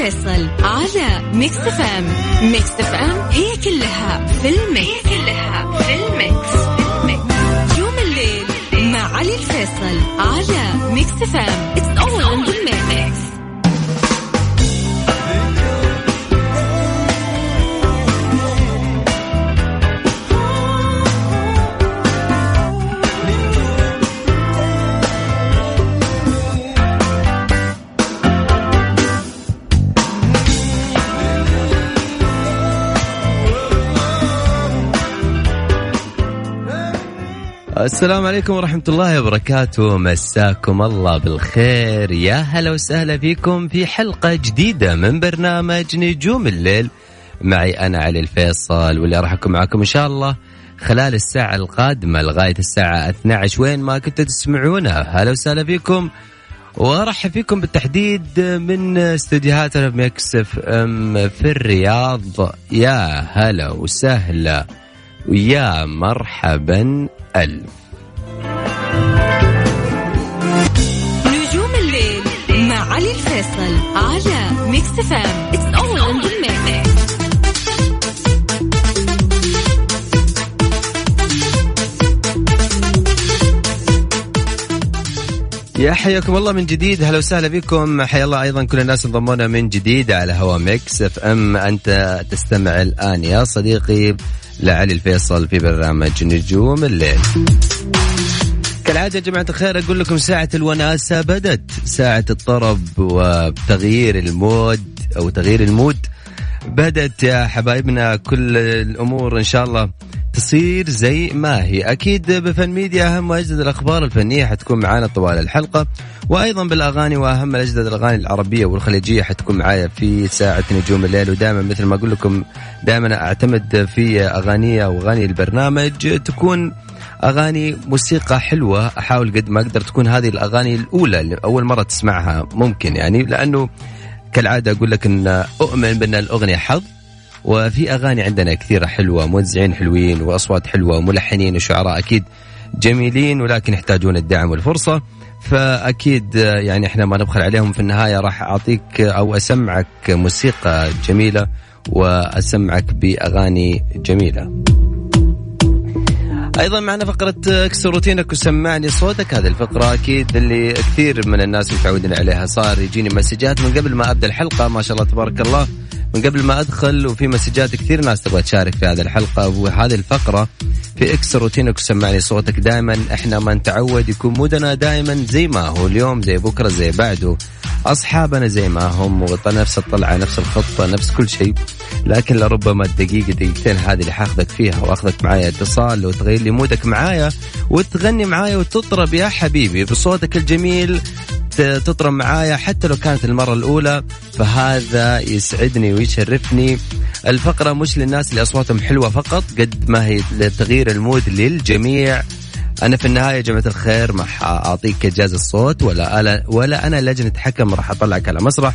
الفيصل على Mix FM Mix FM هي كلها في ال mix. هي كلها في ال mix. نجوم الليل مع علي الفيصل على Mix FM it's all in the السلام عليكم ورحمة الله وبركاته. مساكم الله بالخير. يا هلا وسهلا فيكم في حلقة جديدة من برنامج نجوم الليل. معي أنا علي الفيصل واللي راح أكون معكم إن شاء الله خلال الساعة القادمة لغاية الساعة 12 وين ما كنتوا تسمعونا. هلا وسهلا فيكم. وأرحب فيكم بالتحديد من استديوهاتنا إف إم في الرياض. يا هلا وسهلا. ويا مرحبا. ألف نجوم الليل مع علي الفيصل على Mix FM it's all يا حياكم الله من جديد. هلا وسهلا بكم. حيا الله أيضا. كل الناس انضمونا من جديد على هوا Mix FM أنت تستمع الآن يا صديقي لعلي الفيصل في برنامج نجوم الليل. كالعادة يا جماعة الخير أقول لكم ساعة الوناسة بدت. ساعة الطرب وتغيير ال mood أو تغيير ال mood بدت يا حبايبنا. كل الأمور إن شاء الله تصير زي ما هي. أكيد بفن ميديا أهم وأجدد الأخبار الفنية حتكون معانا طوال الحلقة وأيضا بالأغاني وأهم أجدد الأغاني العربية والخليجية حتكون معايا في ساعة نجوم الليل. ودائما مثل ما أقول لكم دائما أعتمد في أغانية وأغاني البرنامج تكون أغاني موسيقى حلوة أحاول قد ما أقدر تكون هذه الأغاني الأولى اللي أول مرة تسمعها ممكن يعني لأنه كالعادة أقول لك إن أؤمن بأن الأغنية حظ وفي أغاني عندنا كثيرة حلوة موزعين حلوين وأصوات حلوة وملحنين وشعراء أكيد جميلين ولكن يحتاجون الدعم والفرصة فأكيد يعني إحنا ما نبخل عليهم في النهاية راح أعطيك أو أسمعك موسيقى جميلة وأسمعك بأغاني جميلة. أيضا معنا فقرة اكسر روتينك وسمعني صوتك. هذه الفقرة أكيد اللي كثير من الناس متعودين عليها. صار يجيني مسجات من قبل ما أبدأ الحلقة. ما شاء الله تبارك الله. من قبل ما أدخل وفي مسجات كثير ناس تبغى تشارك في هذه الحلقة وهذه الفقرة في اكسر روتينك وسمعني صوتك دائما إحنا ما نتعود يكون mood نا دائما زي ما هو اليوم زي بكرة زي بعده. أصحابنا زي ما هم ونفس الطلعة نفس الخطة نفس كل شيء. لكن لربما الدقيقة دقيقتين هذه اللي حاخذك فيها وأخذك معايا اتصال وتغير لي mood ك معايا وتغني معايا وتطرب يا حبيبي بصوتك الجميل. تطرب معايا حتى لو كانت المرة الأولى فهذا يسعدني ويشرفني. الفقرة مش للناس اللي أصواتهم حلوة فقط قد ما هي لتغيير ال mood للجميع. أنا في النهاية يا جماعة الخير ما اعطيك إجازة الصوت ولا أنا ولا أنا لجنة حكم راح أطلعك على مسرح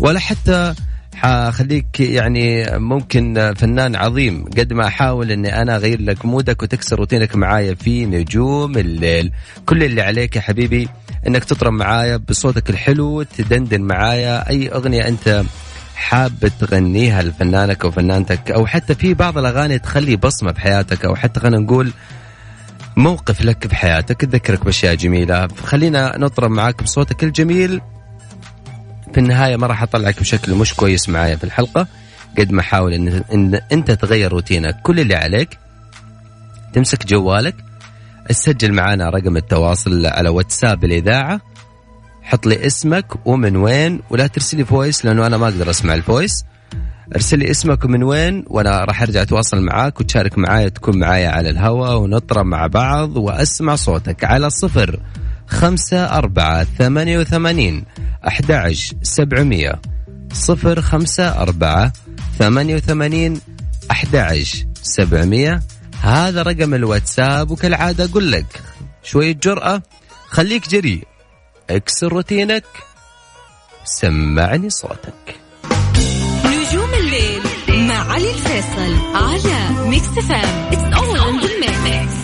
ولا حتى حخليك يعني ممكن فنان عظيم. قد ما أحاول إني أنا أغير لك مودك وتكسر روتينك معايا في نجوم الليل. كل اللي عليك يا حبيبي. إنك تطرب معايا بصوتك الحلو تدندن معايا أي أغنية أنت حاب تغنيها لفنانك أو فنانتك أو حتى في بعض الأغاني تخلي بصمة بحياتك أو حتى خلينا نقول موقف لك بحياتك تذكرك بأشياء جميلة. خلينا نطرب معاك بصوتك الجميل. في النهاية ما راح أطلعك بشكل مش كويس معايا في الحلقة. قد ما احاول ان, إن أنت تغير روتينك كل اللي عليك تمسك جوالك تسجل معنا رقم التواصل على واتساب الإذاعة. حط لي اسمك ومن وين ولا ترسل لي voice لأنه أنا ما أقدر أسمع ال voice ارسل لي اسمك ومن وين وأنا راح أرجع أتواصل معاك وتشارك معايا تكون معايا على الهواء ونطرب مع بعض وأسمع صوتك على صفر خمسة أربعة ثمانية وثمانين أحد سبعمية. صفر خمسة أربعة 88 11 700 هذا رقم الواتساب وكالعادة أقول لك شوية جرأة. خليك جريء اكسر روتينك. سمعني صوتك. نجوم الليل مع علي الفيصل على Mix FM it's all in the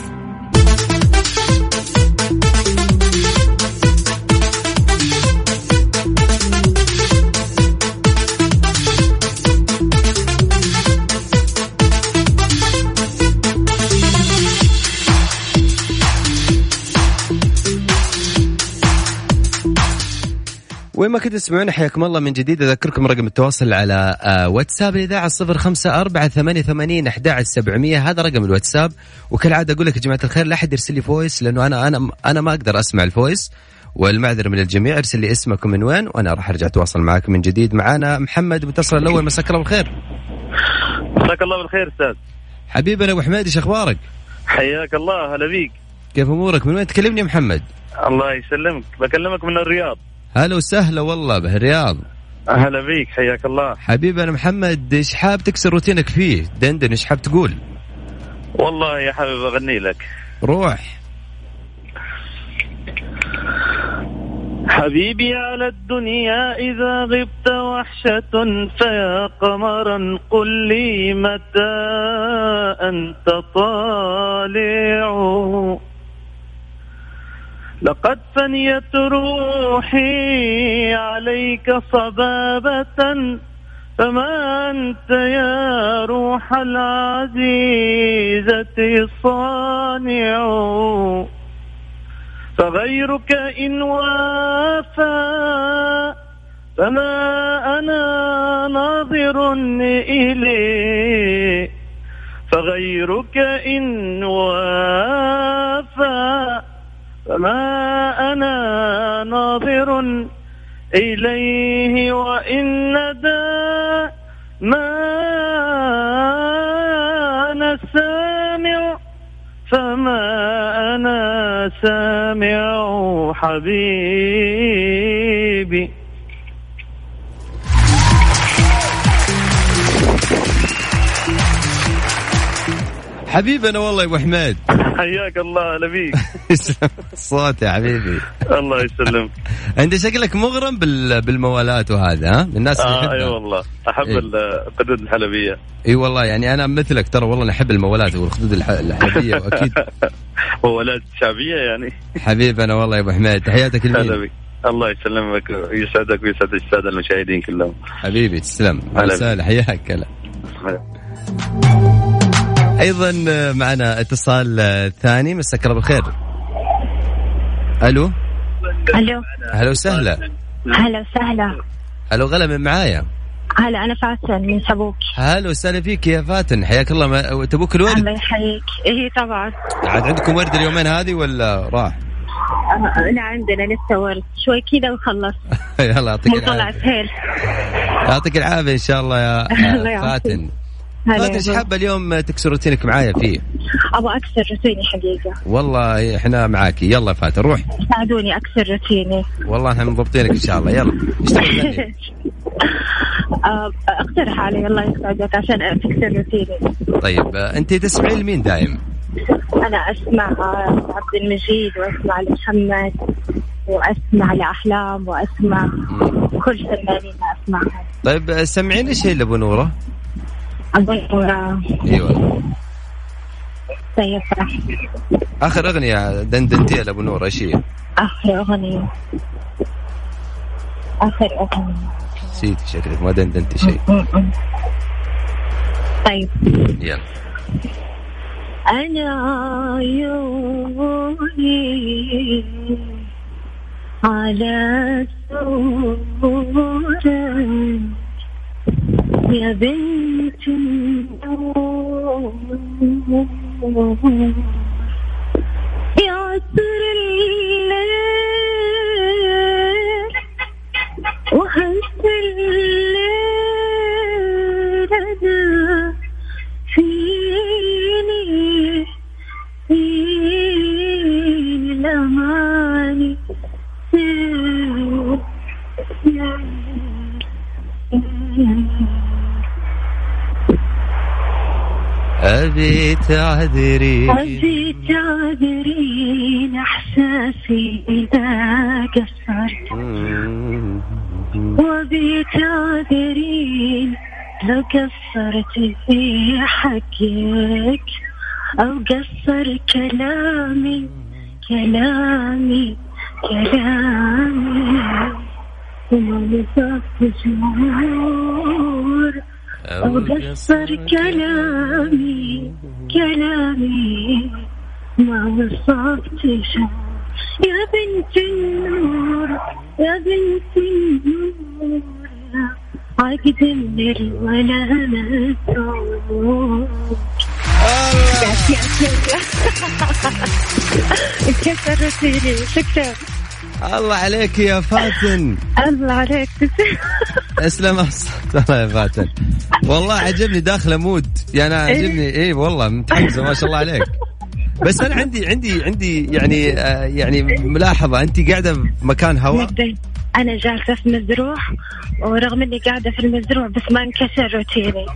وين ما كنتوا تسمعون حياكم الله من جديد. أذكركم رقم التواصل على آه، واتساب الاذاعه صفر خمسة أربعة ثمانية ثمانين أحد سبعمية. هذا رقم الواتساب. وكالعادة أقول لك يا جماعة الخير لا أحد يرسل لي voice لأنه أنا أنا أنا ما أقدر أسمع ال voice والمعذرة من الجميع. ارسل لي اسمكم من وين وأنا راح أرجع أتواصل معاكم من جديد. معانا محمد متصل الأول. مساك الله بالخير. مساك الله بالخير أستاذ. حبيبنا أبو حميد إيش أخبارك؟ حياك الله هلا بيك. كيف أمورك؟ من وين تكلمني يا محمد؟ الله يسلمك. بكلمك من الرياض. هلا وسهلا والله بالرياض هلا بيك حياك الله. حبيبنا محمد إيش حاب تكسر روتينك فيه؟ دندن إيش حاب تقول؟ والله يا حبيبي أغني لك. روح. حبيبي على الدنيا إذا غبت وحشة فيا قمرا قل لي متى أنت طالع. لقد فنيت روحي عليك صبابة فما أنت يا روح العزيزة صانع فغيرك إن وافى فما أنا ناظر إليه. فغيرك إن وافى فما أنا ناظر إليه وإن ندى ما أنا سامع فما أنا سامع حبيبي حبيبنا والله يا أبو حميد حياك الله هلا بيك الصوت يا حبيبي. الله يسلمك. أنت شكلك مغرم بال... بالموالات وهذا ها؟ الناس اللي آه يحبها. أي والله. أحب إيه. القدود الحلبية. إي والله يعني أنا مثلك ترى والله أنا أحب الموالات والخدود الح... الحلبية وأكيد. وولاد شعبية يعني. حبيبنا والله يا أبو حميد تحياتك لمين الله يسلمك ويسعدك ويسعد السادة المشاهدين كلهم. حبيبي تسلم. هلا حياك. هلا. أيضا معنا اتصال آه، ثاني. مساك الله بالخير. ألو؟ ألو. هلا وسهلا. هلا وسهلا. ألو غلا من معايا. هلا أنا فاتن من سبوك. هلا وسهلا فيك يا فاتن. حياك الله. ما... تبوك الورد؟ الله يحييك. إيه طبعا. عاد عندكم ورد اليومين هذه ولا راح؟ آه، لا عندنا لسه ورد. شوي كذا وخلص. يلا يعطيك العافية. يعطيك العافية إن شاء الله يا. فاتن. هلا فاتن يا إيش. حابة اليوم تكسر روتينك معايا فيه؟ أبغى أكسر روتيني حقيقة. والله إحنا معاكي يلا فاتن روح. ساعدوني أكسر روتيني. والله إحنا مضبطينك إن شاء الله. يلا. إيش؟ آه، أقترح علي. الله يسعدك عشان تكسر روتيني. طيب آه، أنت تسمعين لمين دايم؟ أنا أسمع آه، عبد المجيد وأسمع لمحمد وأسمع لأحلام وأسمع كل فنانين أسمعهم. طيب آه، سمعيني شيء لأبو نورة؟ آه، أيوه. طيب. آخر أغنية دندنتيها لابو نوره إيش هي؟ آخر أغنية. آخر أغنية. نسيتي شكلك ما دندنتي شيء. طيب. يلا. أنا عيوني على صورة يا بنت يا عطر الليل وهز الليل أنا أبي تعذرين. أبي تعذرين إذا قصرت وأبي تعذرين لو قصرت في حقك أو قصر كلامي كلامي كلامي. وما جمهور أو قصر كلامي كلامي. ما وصفت شعور يا بنت النور يا بنت النور. عقد من الولد انكسرت لي شكرا الله عليك يا فاتن. الله عليك. أسلم. الله يا فاتن. والله عجبني داخله مود يعني عجبني. اي والله متحمسه ما شاء الله عليك. بس أنا عندي عندي عندي يعني آه يعني ملاحظة. أنت قاعدة في مكان هواء؟ أنا جالسة في مزروع ورغم إني قاعدة في المزروع بس ما انكسر روتيني.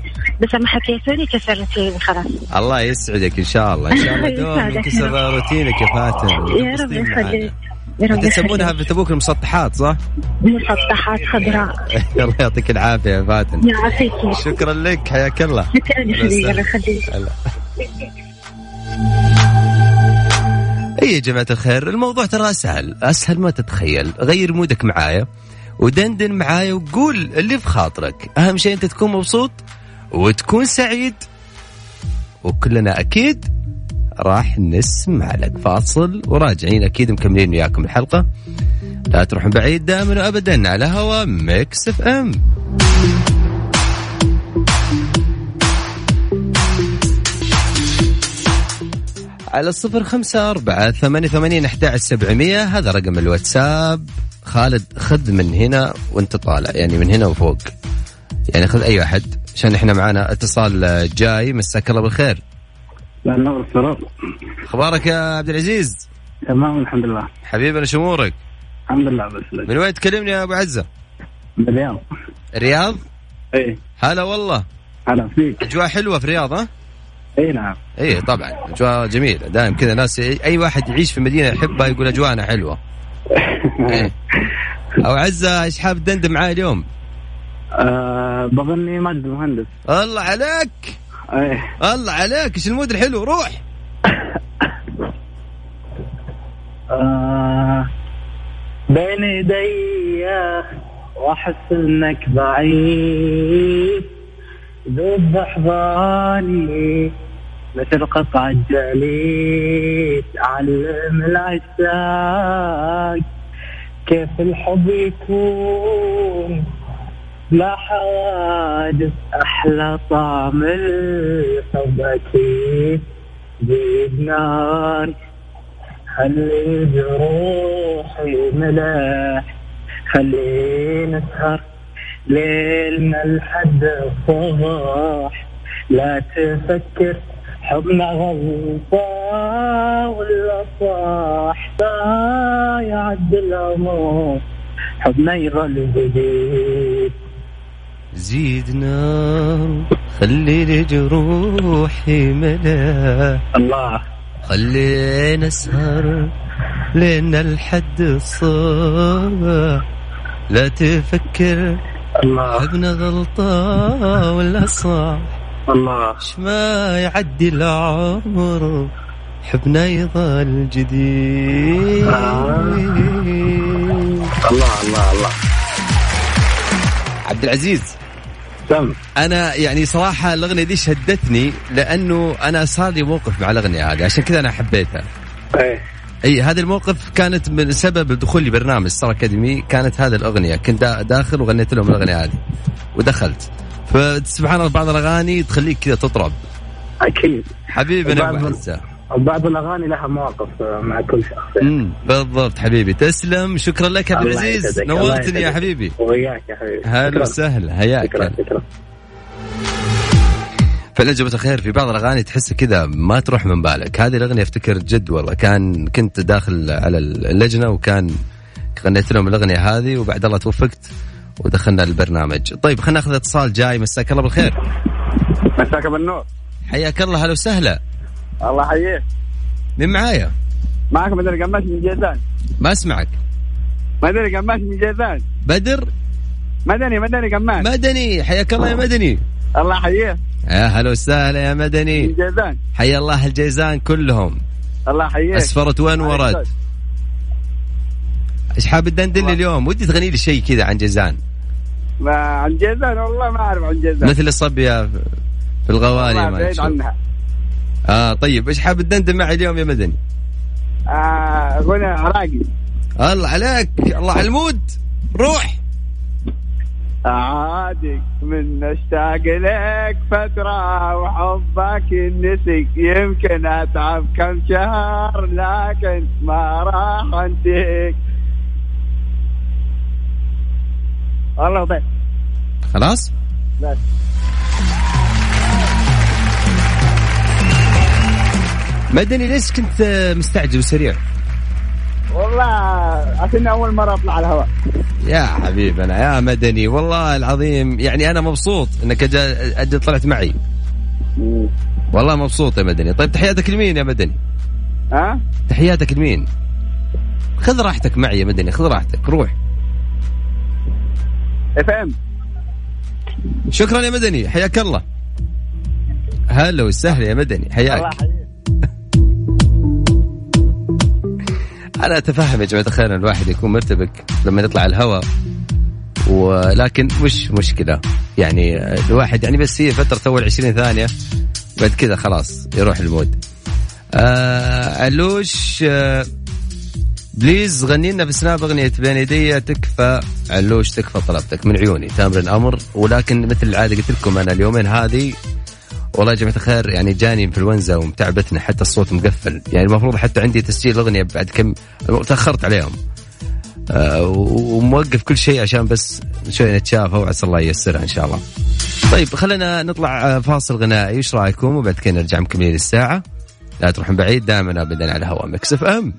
بس ما حكيتوني كسر روتيني خلاص. الله يسعدك إن شاء الله. إن شاء الله دوم ينكسر رب. روتينك يا فاتن. يا رب. يخليك. يخليك في تبوك المسطحات صح؟ مسطحات خضراء. الله يعطيك العافية يا فاتن. يعافيك شكرا لك حياك الله. شكرا يا حبيبي الله يخليك إي يا جماعة الخير الموضوع ترى أسهل. أسهل ما تتخيل. غير mood ك معايا ودندن معايا وقول اللي في خاطرك. أهم شيء أنت تكون مبسوط وتكون سعيد. وكلنا أكيد راح نسمع لك فاصل وراجعين أكيد مكملين وياكم الحلقة. لا تروحون بعيد دائما وابدا على هوا Mix FM. على الصفر خمسة أربعة ثمانية ثمانين أحد سبعمية. هذا رقم الواتساب. خالد خذ من هنا وانت طالع. يعني من هنا وفوق. يعني خذ أي أحد. عشان إحنا معانا اتصال جاي. مساك الله بالخير. لا أخبارك يا عبد العزيز؟ تمام الحمد لله. حبيبنا شو أمورك؟ الحمد لله بس لك. من وين تكلمني يا أبو عزة؟ بالرياض. الرياض إيه. هلا والله. هلا فيك. أجواء حلوة في الرياض ها؟ اي نعم. اي طبعا. أجواء جميلة. دائما كذا ناس اي واحد يعيش في مدينة يحبها يقول أجواءنا حلوة. إيه. أبو عزة إيش حاب تدندن معاي اليوم؟ آه بظني مجد مهندس. الله عليك! إيه. الله عليك إيش المود الحلو روح. آه بين يدي وأحس إنك بعيد ذوب احضاني مثل قطع الجليد. علم العشاق كيف الحب يكون. لا حوادث أحلى طعم الحب أكيد زيد نار خلي جروحي ملاح خلي نسهر ليلنا لحد الصباح لا تفكر حبنا غلطة ولا صح. لا يعد العمر حبنا يظل جديد. زيد نار خلي لي جروحي ملا. الله. خلينا نسهر لين الحد الصبح لا تفكر الله. حبنا غلطة ولا صح الله. ما يعدي العمر حبنا يظل جديد. الله الله الله. عبد العزيز. تم. أنا يعني صراحة الأغنية دي شدتني لأنه أنا صار لي موقف مع الأغنية هذه عشان كذا أنا حبيتها. إيه. أي هذا الموقف كانت من سبب دخولي برنامج ستار اكاديمي كانت هذه الأغنية. كنت دا- داخل وغنيت لهم الأغنية هذه ودخلت. فسبحان الله بعض الأغاني تخليك كذا تطرب. أكيد. حبيبنا أبو وبعض- عزة. وبعض الأغاني لها مواقف مع كل شخص. امم بالضبط حبيبي. تسلم شكرا لك يا عبد العزيز. نورتني يا. حبيبي. وياك يا حبيبي. هلا. وسهلا حياك. شكرا شكرا. فعلا جماعة الخير في بعض الأغاني تحس كذا ما تروح من بالك. هذه الأغنية أفتكر جد والله كان كنت داخل على اللجنة وكان غنيت لهم الأغنية هذه وبعد الله توفقت ودخلنا البرنامج. طيب خلينا ناخذ اتصال جاي. مساك الله بالخير. مساك بالنور. حياك الله هلا وسهلا. الله يحييك مين معايا؟ معك مدني قماش من جيزان. ما أسمعك. مدني قماش من جيزان. بدر؟ مدني مدني قماش. مدني. حياك الله يا مدني. الله يحييك يا هلا وسهلا يا من مدني جيزان. حيا الله الجيزان كلهم. الله يحييك أسفرت وين ورد؟ إيش حاب تدندن لي اليوم؟ ودي تغني لي شيء كذا عن جيزان. ما عن جيزان والله ما أعرف عن جيزان. مثل الصبية في الغوالي ما بعيد. عنها. آه طيب إيش حاب تدندن معي اليوم يا مدني؟ آه غنى عراقي. الله عليك الله على المود. روح. عادك من أشتاق لك فترة وحبك النسي يمكن أتعب كم شهر لكن ما راح انتهيك والله طيب خلاص؟ بس. مدني ليش كنت مستعجل وسريع؟ والله عشان أول مرة أطلع على الهواء. يا حبيبنا يا مدني والله العظيم يعني أنا مبسوط إنك أجي طلعت معي. والله مبسوط يا مدني. طيب تحياتك لمين يا مدني؟ ها؟ تحياتك لمين؟ خذ راحتك معي يا مدني خذ راحتك روح. إف إم. شكرا يا مدني حياك الله. هلا وسهلا يا مدني الله حياك يحييك. أنا أتفهم يا جماعة الخير الواحد يكون مرتبك لما يطلع الهواء ولكن مش مشكلة؟ يعني الواحد يعني بس هي فترة أول 20 ثانية بعد كذا خلاص يروح ال mood. آه علوش آه please غني لنا في أغنية بين يدي تكفى علوش تكفى طلبتك من عيوني. تامر الأمر ولكن مثل العاده قلت لكم أنا اليومين هذه والله يا جماعة الخير يعني جاني إنفلونزا ومتعبتنا حتى الصوت مقفل. يعني المفروض حتى عندي تسجيل الاغنيه بعد كم تأخرت عليهم. آه وموقف كل شيء عشان بس شوي نتشافى وعسى الله ييسرها إن شاء الله. طيب خلينا نطلع آه، فاصل غنائي. إيش رأيكم؟ وبعد كذا نرجع مكملين الساعة. لا تروحون بعيد دائما ابدا على هوا Mix FM.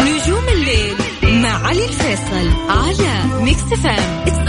نجوم الليل مع علي الفيصل على ميكس فام اتس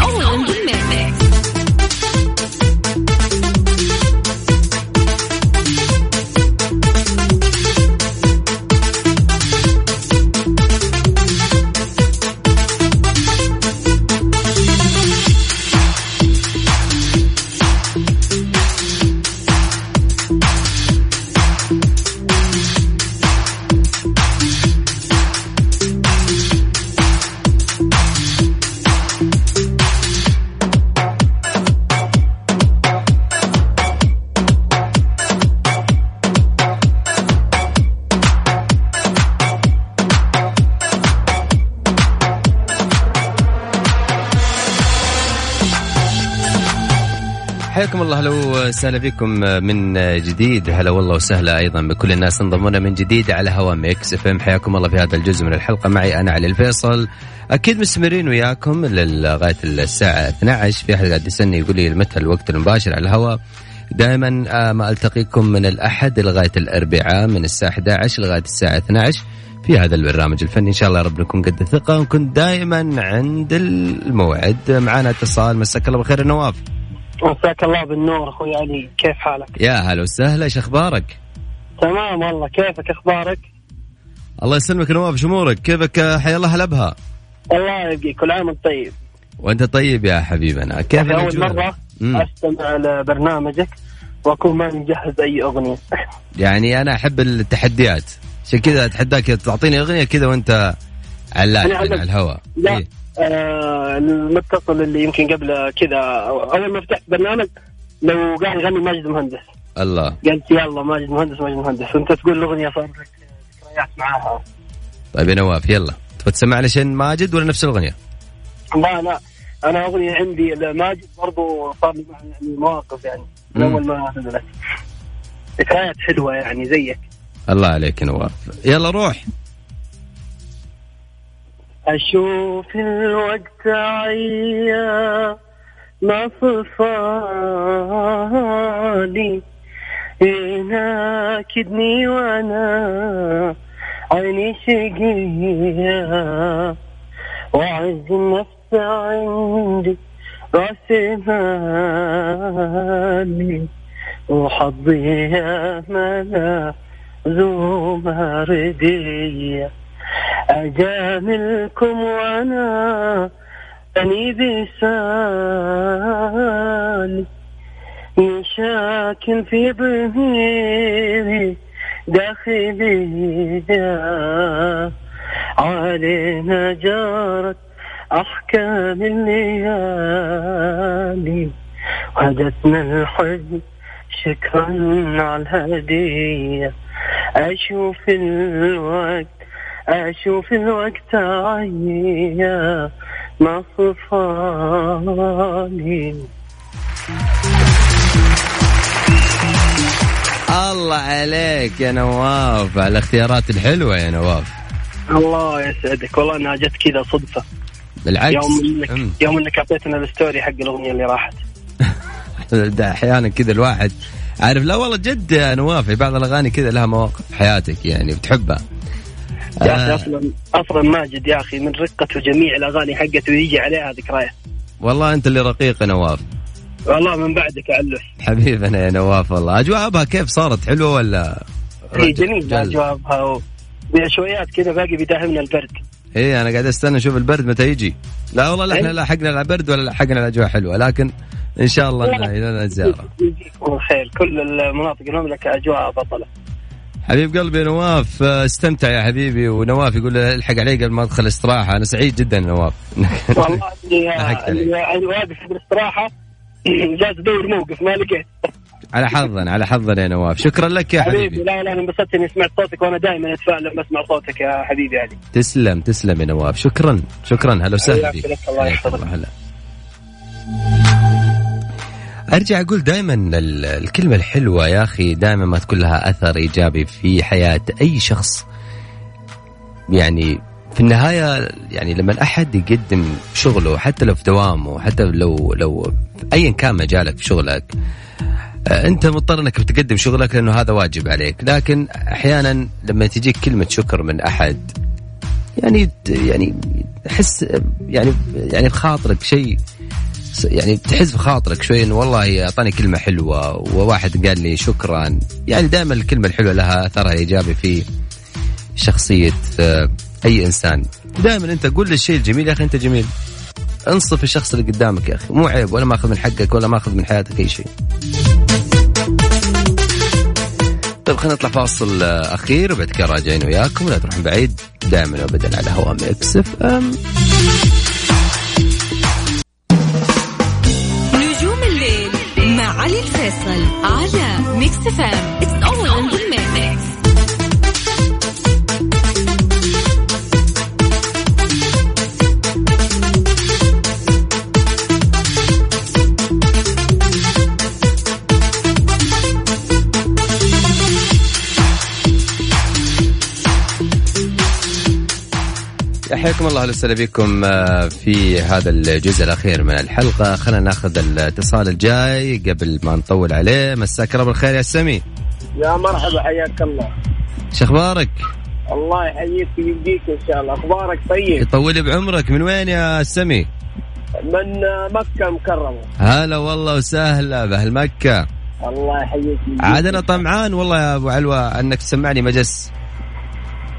وسهلا بكم من جديد. هلا والله وسهلا أيضا بكل الناس انضمونا من جديد على هوا ميكس إف إم. حياكم الله في هذا الجزء من الحلقة. معي أنا علي الفيصل. أكيد مستمرين وياكم لغايه الساعة 12 في أحد قاعد يسألني يقول لي متى الوقت المباشر على الهواء دائما آه، ما ألتقيكم من الأحد لغاية الأربعاء من الساعة 11 لغاية الساعة 12 في هذا البرنامج الفني إن شاء الله يا رب نكون قد الثقه ونكون دائما عند الموعد. معنا اتصال مساك الله بالخير نواف مساك الله بالنور أخوي علي كيف حالك؟ يا هلا وسهلا إيش أخبارك؟ تمام والله كيفك أخبارك؟ الله يسلمك نواف شمورك كيفك حيا الله هلبها الله يبقيك كل عام وأنت طيب وأنت طيب يا حبيبنا كيف أول؟ مرة مم. أستمع لبرنامجك وأكون ماني مجهز أي أغنية يعني أنا أحب التحديات عشان كذا اتحداك تعطيني أغنية كذا وأنت على علاج. الهواء لا إيه؟ آه المتصل اللي يمكن قبل كذا. اول ما فتحت برنامج لو قاعد يغني ماجد مهندس. الله. قلت يلا ماجد مهندس ماجد مهندس. وأنت تقول الأغنية صار لك ذكريات معاها. طيب يا نواف يلا. تبغى تسمعنا شيء ماجد ولا نفس الأغنية؟ لا لا. أنا أغنية عندي ماجد برضو صار لي يعني مواقف يعني. من. أول ما نزلت. ذكريات حلوة يعني زيك. الله عليك يا نواف. يلا روح. أشوف الوقت عيا ما صفالي يناكدني وأنا عيني شقية. وعز النفس عندي راسي مالي. وحظي يا ملا ذو مردية. أجاملكم وأنا أني بسالي شاك في ضميري داخلي. علينا جارت أحكام الليالي. وهدتنا الحزن شكرا على الهدية. أشوف الوقت أشوف الوقت عيا ما صفاني الله عليك يا نواف على الاختيارات الحلوة يا نواف. الله يسعدك والله إنها جت كذا صدفة. بالعكس. يوم انك أم. يوم إنك أعطيتنا الستوري حق الأغنية اللي راحت. ده أحيانا كذا الواحد عارف لا والله جد يا نواف في بعض الأغاني كذا لها مواقف في حياتك يعني بتحبها. يا أخي آه. أصلا أصلا ماجد يا أخي من رقته جميع الأغاني حقته ويجي عليها ذكريات. والله أنت اللي رقيق يا نواف. والله من بعدك علوش حبيبنا يا نواف والله. أجوابها كيف صارت؟ حلوة ولا؟ هي جميل جل. جوابها و... شويات كذا باقي بيداهمنا البرد. إيه أنا قاعد أستنى أشوف البرد متى يجي. لا والله لا إحنا لا حقنا لا برد ولا لحقنا الأجواء حلوة لكن إن شاء الله نزاره يجيكم الخير كل المناطق المملكة أجواء بطلة. حبيب قلبي نواف آه، استمتع يا حبيبي. ونواف يقول الحق علي قبل ما أدخل استراحة. أنا سعيد جدا نواف. والله إني أنا واقف في الاستراحة جالس أدور موقف ما لقيت. على حظنا على حظنا يا نواف. شكرا لك يا حبيبي حبيبي. لا لا أنا انبسطت إني سمعت صوتك وأنا دائما أتفائل لما أسمع صوتك يا حبيبي علي. تسلم تسلم يا نواف. شكرا شكرا. هلا وسهلا فيك. الله يحفظك. أرجع أقول دائما الكلمة الحلوة يا أخي دائما ما تكون لها أثر إيجابي في حياة أي شخص. يعني في النهاية يعني لما احد يقدم شغله حتى لو في دوامه حتى لو لو ايا كان مجالك في شغلك آه، أنت مضطر إنك تقدم شغلك لأنه هذا واجب عليك. لكن أحيانا لما تجيك كلمة شكر من أحد يعني يعني تحس يعني يعني بخاطرك شيء يعني تحس بخاطرك شوي إنه والله أعطاني كلمة حلوة وواحد قال لي شكرا. يعني دائما الكلمة الحلوة لها اثرها إيجابي في شخصية آه، أي إنسان. دائما أنت قول الشيء الجميل يا أخي أنت جميل. انصف الشخص اللي قدامك يا أخي. مو عيب ولا ماخذ من حقك ولا ماخذ من حياتك أي شيء. طيب خلينا نطلع فاصل آه، أخير. وبعد كذا راجعين وياكم. لا تروحون بعيد دائما وابدا على هوا مكس إف إم. الفيصل على ميكس إف إم it's all in the mix حياكم الله أهلا وسهلا بكم آه، في هذا الجزء الأخير من الحلقة. خلينا ناخذ الاتصال الجاي قبل ما نطول عليه. مساك الله بالخير يا سمي. يا مرحبا حياك الله. شو أخبارك؟ الله يحييك ويبقيك إن شاء الله. أخبارك طيب؟ يطول بعمرك. من وين يا سمي؟ من مكة مكرمة. هلا والله وسهلا بأهل مكة. الله يحييك. عاد أنا طمعان والله يا أبو علوة أنك تسمعني مجس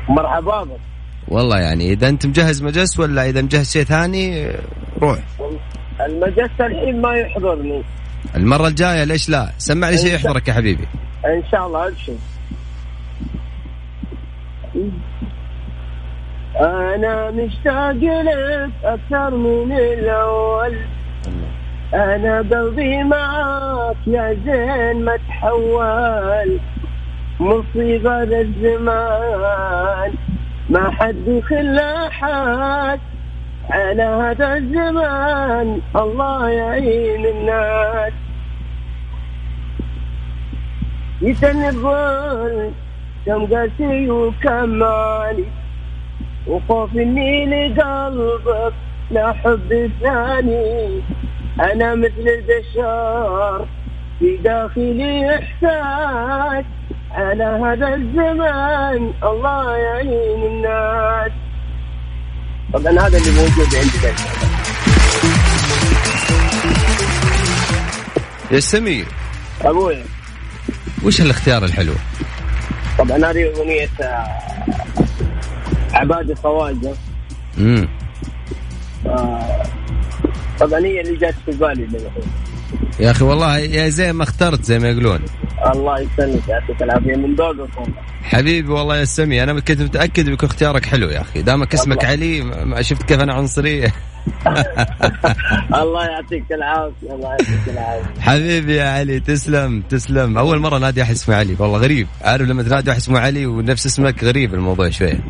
مرحبا بك. والله يعني إذا أنت مجهز مجس ولا إذا مجهز شيء ثاني روح. المجس الحين ما يحضرني. المرة الجاية ليش لا؟ سمع لي شيء يحضرك يا حبيبي. إن شاء الله ابشر أنا مشتاق لك أكثر من الأول. أنا قلبي معاك يا زين ما تحول. مصيبة الزمان ما حد يخلى حد على هذا الزمان الله يعين الناس. يتني الظل كم قاسي وكم مالي. وخوف اني لقلبك لا حب ثاني أنا مثل البشر في داخلي إحساس. على هذا الزمان الله يعين الناس. طبعا هذا اللي موجود عندي يا سمي أبوي. وش الاختيار الحلو؟ طبعا هذه أغنية آه، عباد الخواجه امم آه، طبعا هي اللي جات في بالي. يا أخي والله يا زي ما اخترت زي ما يقولون. الله يسلمك يعطيك العافية. من ذوقك والله حبيبي والله يا سمي أنا كنت متأكد بيكون اختيارك حلو يا أخي. دامك اسمك. علي ما شفت كيف أنا عنصريه الله يعطيك العافية الله يعطيك العافية. حبيبي يا علي تسلم تسلم. أول مرة نادي أحد اسمه علي والله غريب. عارف لما تنادي واحد اسمه علي ونفس اسمك غريب الموضوع شوية؟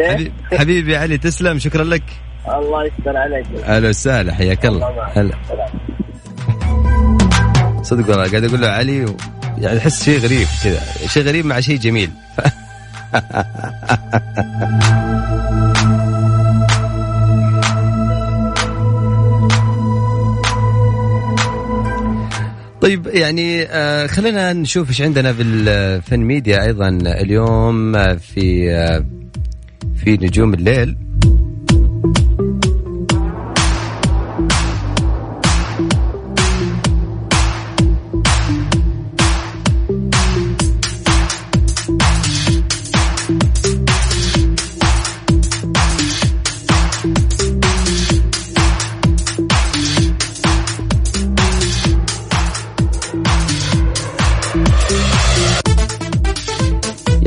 حبيبي, حبيبي يا علي تسلم شكرا لك. الله يستر عليك. أهلا وسهلا حياك الله. هلا. صدق والله قاعد أقول له علي و... يعني أحس شيء غريب كذا شيء غريب مع شيء جميل. طيب يعني آه خلينا نشوف إيش عندنا في الفن ميديا أيضا اليوم آه، في آه في نجوم الليل.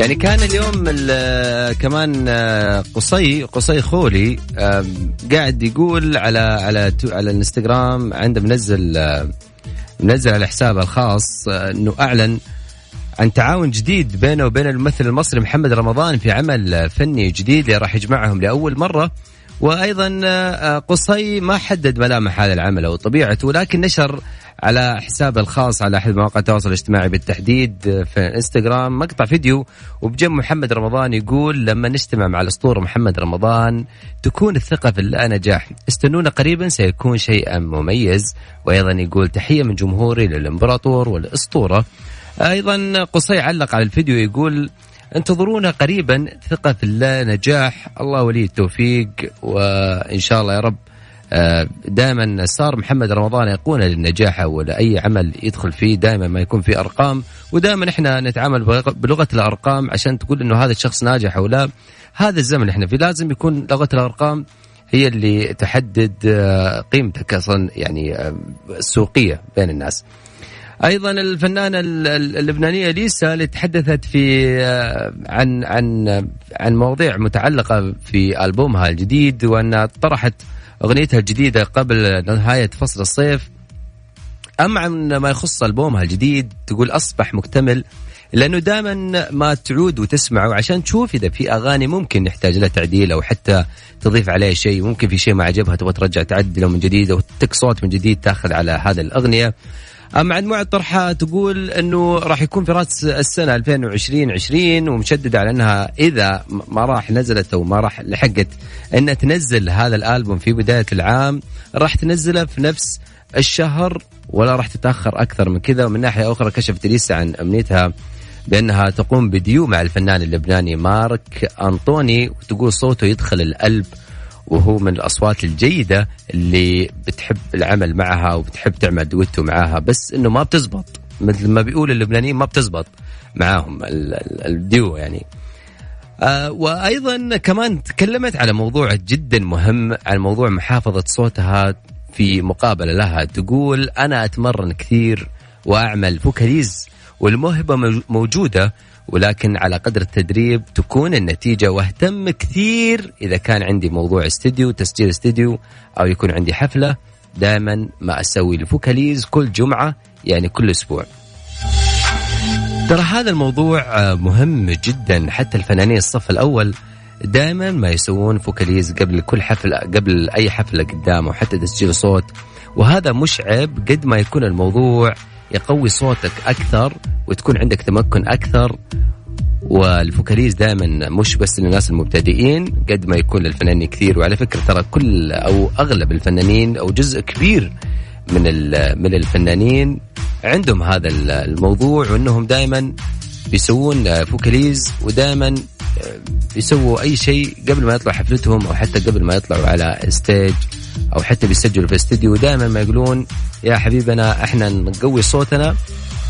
يعني كان اليوم ال- كمان آه، قصي قصي خولي قاعد يقول على على على الانستغرام عنده منزل آه، منزل على حسابه الخاص آه، إنه أعلن عن تعاون جديد بينه وبين الممثل المصري محمد رمضان في عمل فني جديد راح يجمعهم لأول مرة. وأيضا قصي ما حدد ملامح هذا العمل أو طبيعته ولكن نشر على حسابه الخاص على أحد مواقع التواصل الاجتماعي بالتحديد آه، في إنستغرام. مقطع فيديو وبجنب محمد رمضان يقول لما نجتمع مع الأسطورة محمد رمضان تكون الثقة في الله نجاح. استنونا قريبا سيكون شيئا مميز. وأيضا يقول تحية من جمهوري للإمبراطور والأسطورة. أيضا قصي علق على الفيديو يقول انتظرونا قريبا ثقة في الله نجاح. الله ولي التوفيق وإن شاء الله يا رب دائما صار محمد رمضان أيقونة للنجاح ولا أي عمل يدخل فيه دائما ما يكون فيه أرقام. ودائما إحنا نتعامل بلغ- بلغة الأرقام عشان تقول إنه هذا الشخص ناجح أو لا. هذا الزمن إحنا فيه لازم يكون لغة الأرقام هي اللي تحدد آه، قيمتك أصلا يعني آه، السوقية بين الناس. أيضا الفنانة ال- ال- اللبنانية ليسا اللي تحدثت في آه، عن عن عن مواضيع متعلقة في ألبومها الجديد وأنها طرحت أغنيتها الجديدة قبل نهاية فصل الصيف. اما عن ما يخص ألبومها الجديد تقول أصبح مكتمل لأنه دائما ما تعود وتسمعه عشان تشوف إذا في أغاني ممكن نحتاج لها تعديل أو حتى تضيف عليه شيء. ممكن في شيء ما عجبها تبغى ترجع تعدله من جديد أو تك صوت من جديد تأخذ على هذا الأغنية. اما عن موعد طرحها تقول إنه راح يكون في رأس السنة 2020 20 ومشددة على أنها إذا ما راح نزلت أو ما راح لحقت انها تنزل هذا الألبوم في بداية العام راح تنزله في نفس الشهر ولا راح تتأخر أكثر من كذا؟ ومن ناحية أخرى كشفت ليسا عن أمنيتها بأنها تقوم بديو مع الفنان اللبناني مارك أنطوني وتقول صوته يدخل القلب وهو من الأصوات الجيدة اللي بتحب العمل معها وبتحب تعمل دويتو معاها بس إنه ما بتزبط. مثل ما بيقول اللبنانيين ما بتزبط معاهم ال- ال- الديو يعني. آه وأيضا كمان تكلمت على موضوع جدا مهم عن موضوع محافظة صوتها في مقابلة لها. تقول أنا أتمرن كثير وأعمل vocalise والموهبة مو- موجودة ولكن على قدر التدريب تكون النتيجة واهتم كثير إذا كان عندي موضوع استديو تسجيل استديو أو يكون عندي حفلة دائما ما أسوي ال vocalise كل جمعة يعني كل أسبوع. ترى هذا الموضوع آه، مهم جدا حتى الفنانين الصف الأول دائما ما يسوون vocalise قبل كل حفلة قبل أي حفلة قدامه حتى تسجيل صوت. وهذا مش عيب قد ما يكون الموضوع يقوي صوتك أكثر وتكون عندك تمكن أكثر. وال vocalise دائما مش بس للناس المبتدئين قد ما يكون للفنانين كثير. وعلى فكرة ترى كل أو أغلب الفنانين أو جزء كبير من من الفنانين عندهم هذا ال- الموضوع وإنهم دائما بيسوون vocalise ودائما بيسووا أي شيء قبل ما يطلع حفلتهم أو حتى قبل ما يطلعوا على ال stage أو حتى بيسجلوا في استديو دائما ما يقولون يا حبيبنا إحنا نقوي صوتنا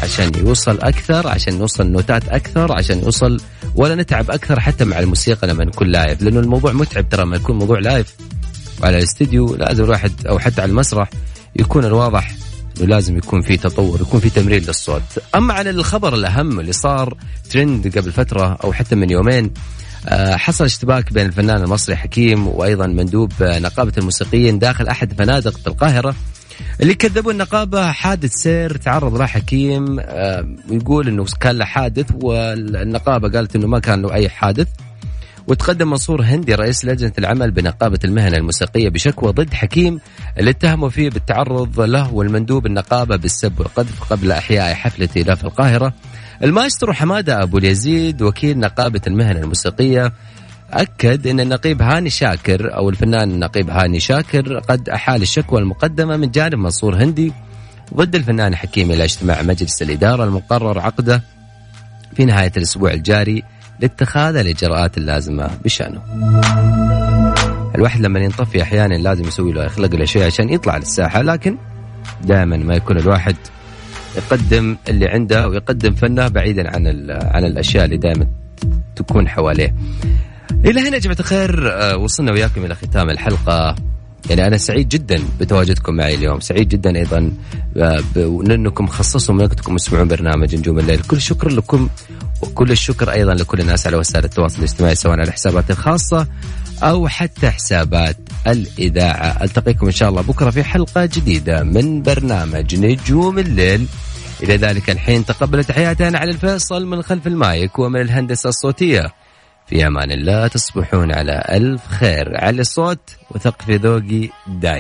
عشان يوصل أكثر عشان نوصل نوتات أكثر عشان يوصل ولا نتعب أكثر حتى مع الموسيقى لما نكون live. لأنه الموضوع متعب ترى لما يكون موضوع live وعلى الاستديو لازم الواحد أو حتى على المسرح يكون الواضح إنه لازم يكون في تطور يكون في تمرين للصوت. أما عن الخبر الأهم اللي صار ترند قبل فترة أو حتى من يومين حصل اشتباك بين الفنان المصري حكيم وأيضا مندوب نقابة الموسيقيين داخل أحد الفنادق بالقاهره اللي كذبوا النقابة حادث سير تعرض له حكيم آه، ويقول إنه كان له حادث والنقابة قالت إنه ما كان له أي حادث. وتقدم منصور هندي رئيس لجنة العمل بنقابة المهنة الموسيقية بشكوى ضد حكيم اللي اتهموا فيه بالتعرض له والمندوب النقابة بالسب والقذف قبل إحياء حفلة في القاهرة. المايسترو حمادة أبو اليزيد وكيل نقابة المهنة الموسيقية أكد أن النقيب هاني شاكر أو الفنان النقيب هاني شاكر قد أحال الشكوى المقدمة من جانب منصور هندي ضد الفنان حكيم إلى اجتماع مجلس الإدارة المقرر عقده في نهاية الأسبوع الجاري لاتخاذ الإجراءات اللازمة بشأنه الواحد لما ينطفي أحيانا لازم يسوي له يخلق له شيء عشان يطلع للساحة لكن دائما ما يكون الواحد يقدم اللي عنده ويقدم فنه بعيدا عن عن الأشياء اللي دائما تكون حواليه. إلى هنا يا جماعة الخير آه، وصلنا وياكم إلى ختام الحلقة يعني أنا سعيد جدا بتواجدكم معي اليوم. سعيد جدا أيضا آه، لأنكم خصصوا من وقتكم تسمعون برنامج نجوم الليل. كل الشكر لكم وكل الشكر أيضا لكل الناس على وسائل التواصل الاجتماعي سواء على الحسابات الخاصة أو حتى حسابات الإذاعة. ألتقيكم إن شاء الله بكرة في حلقة جديدة من برنامج نجوم الليل. إلى ذلك الحين تقبلت تحياتنا على الفيصل من خلف المايك ومن الهندسة الصوتية. في أمان الله تصبحون على ألف خير. على الصوت وثق في ذوقي دائما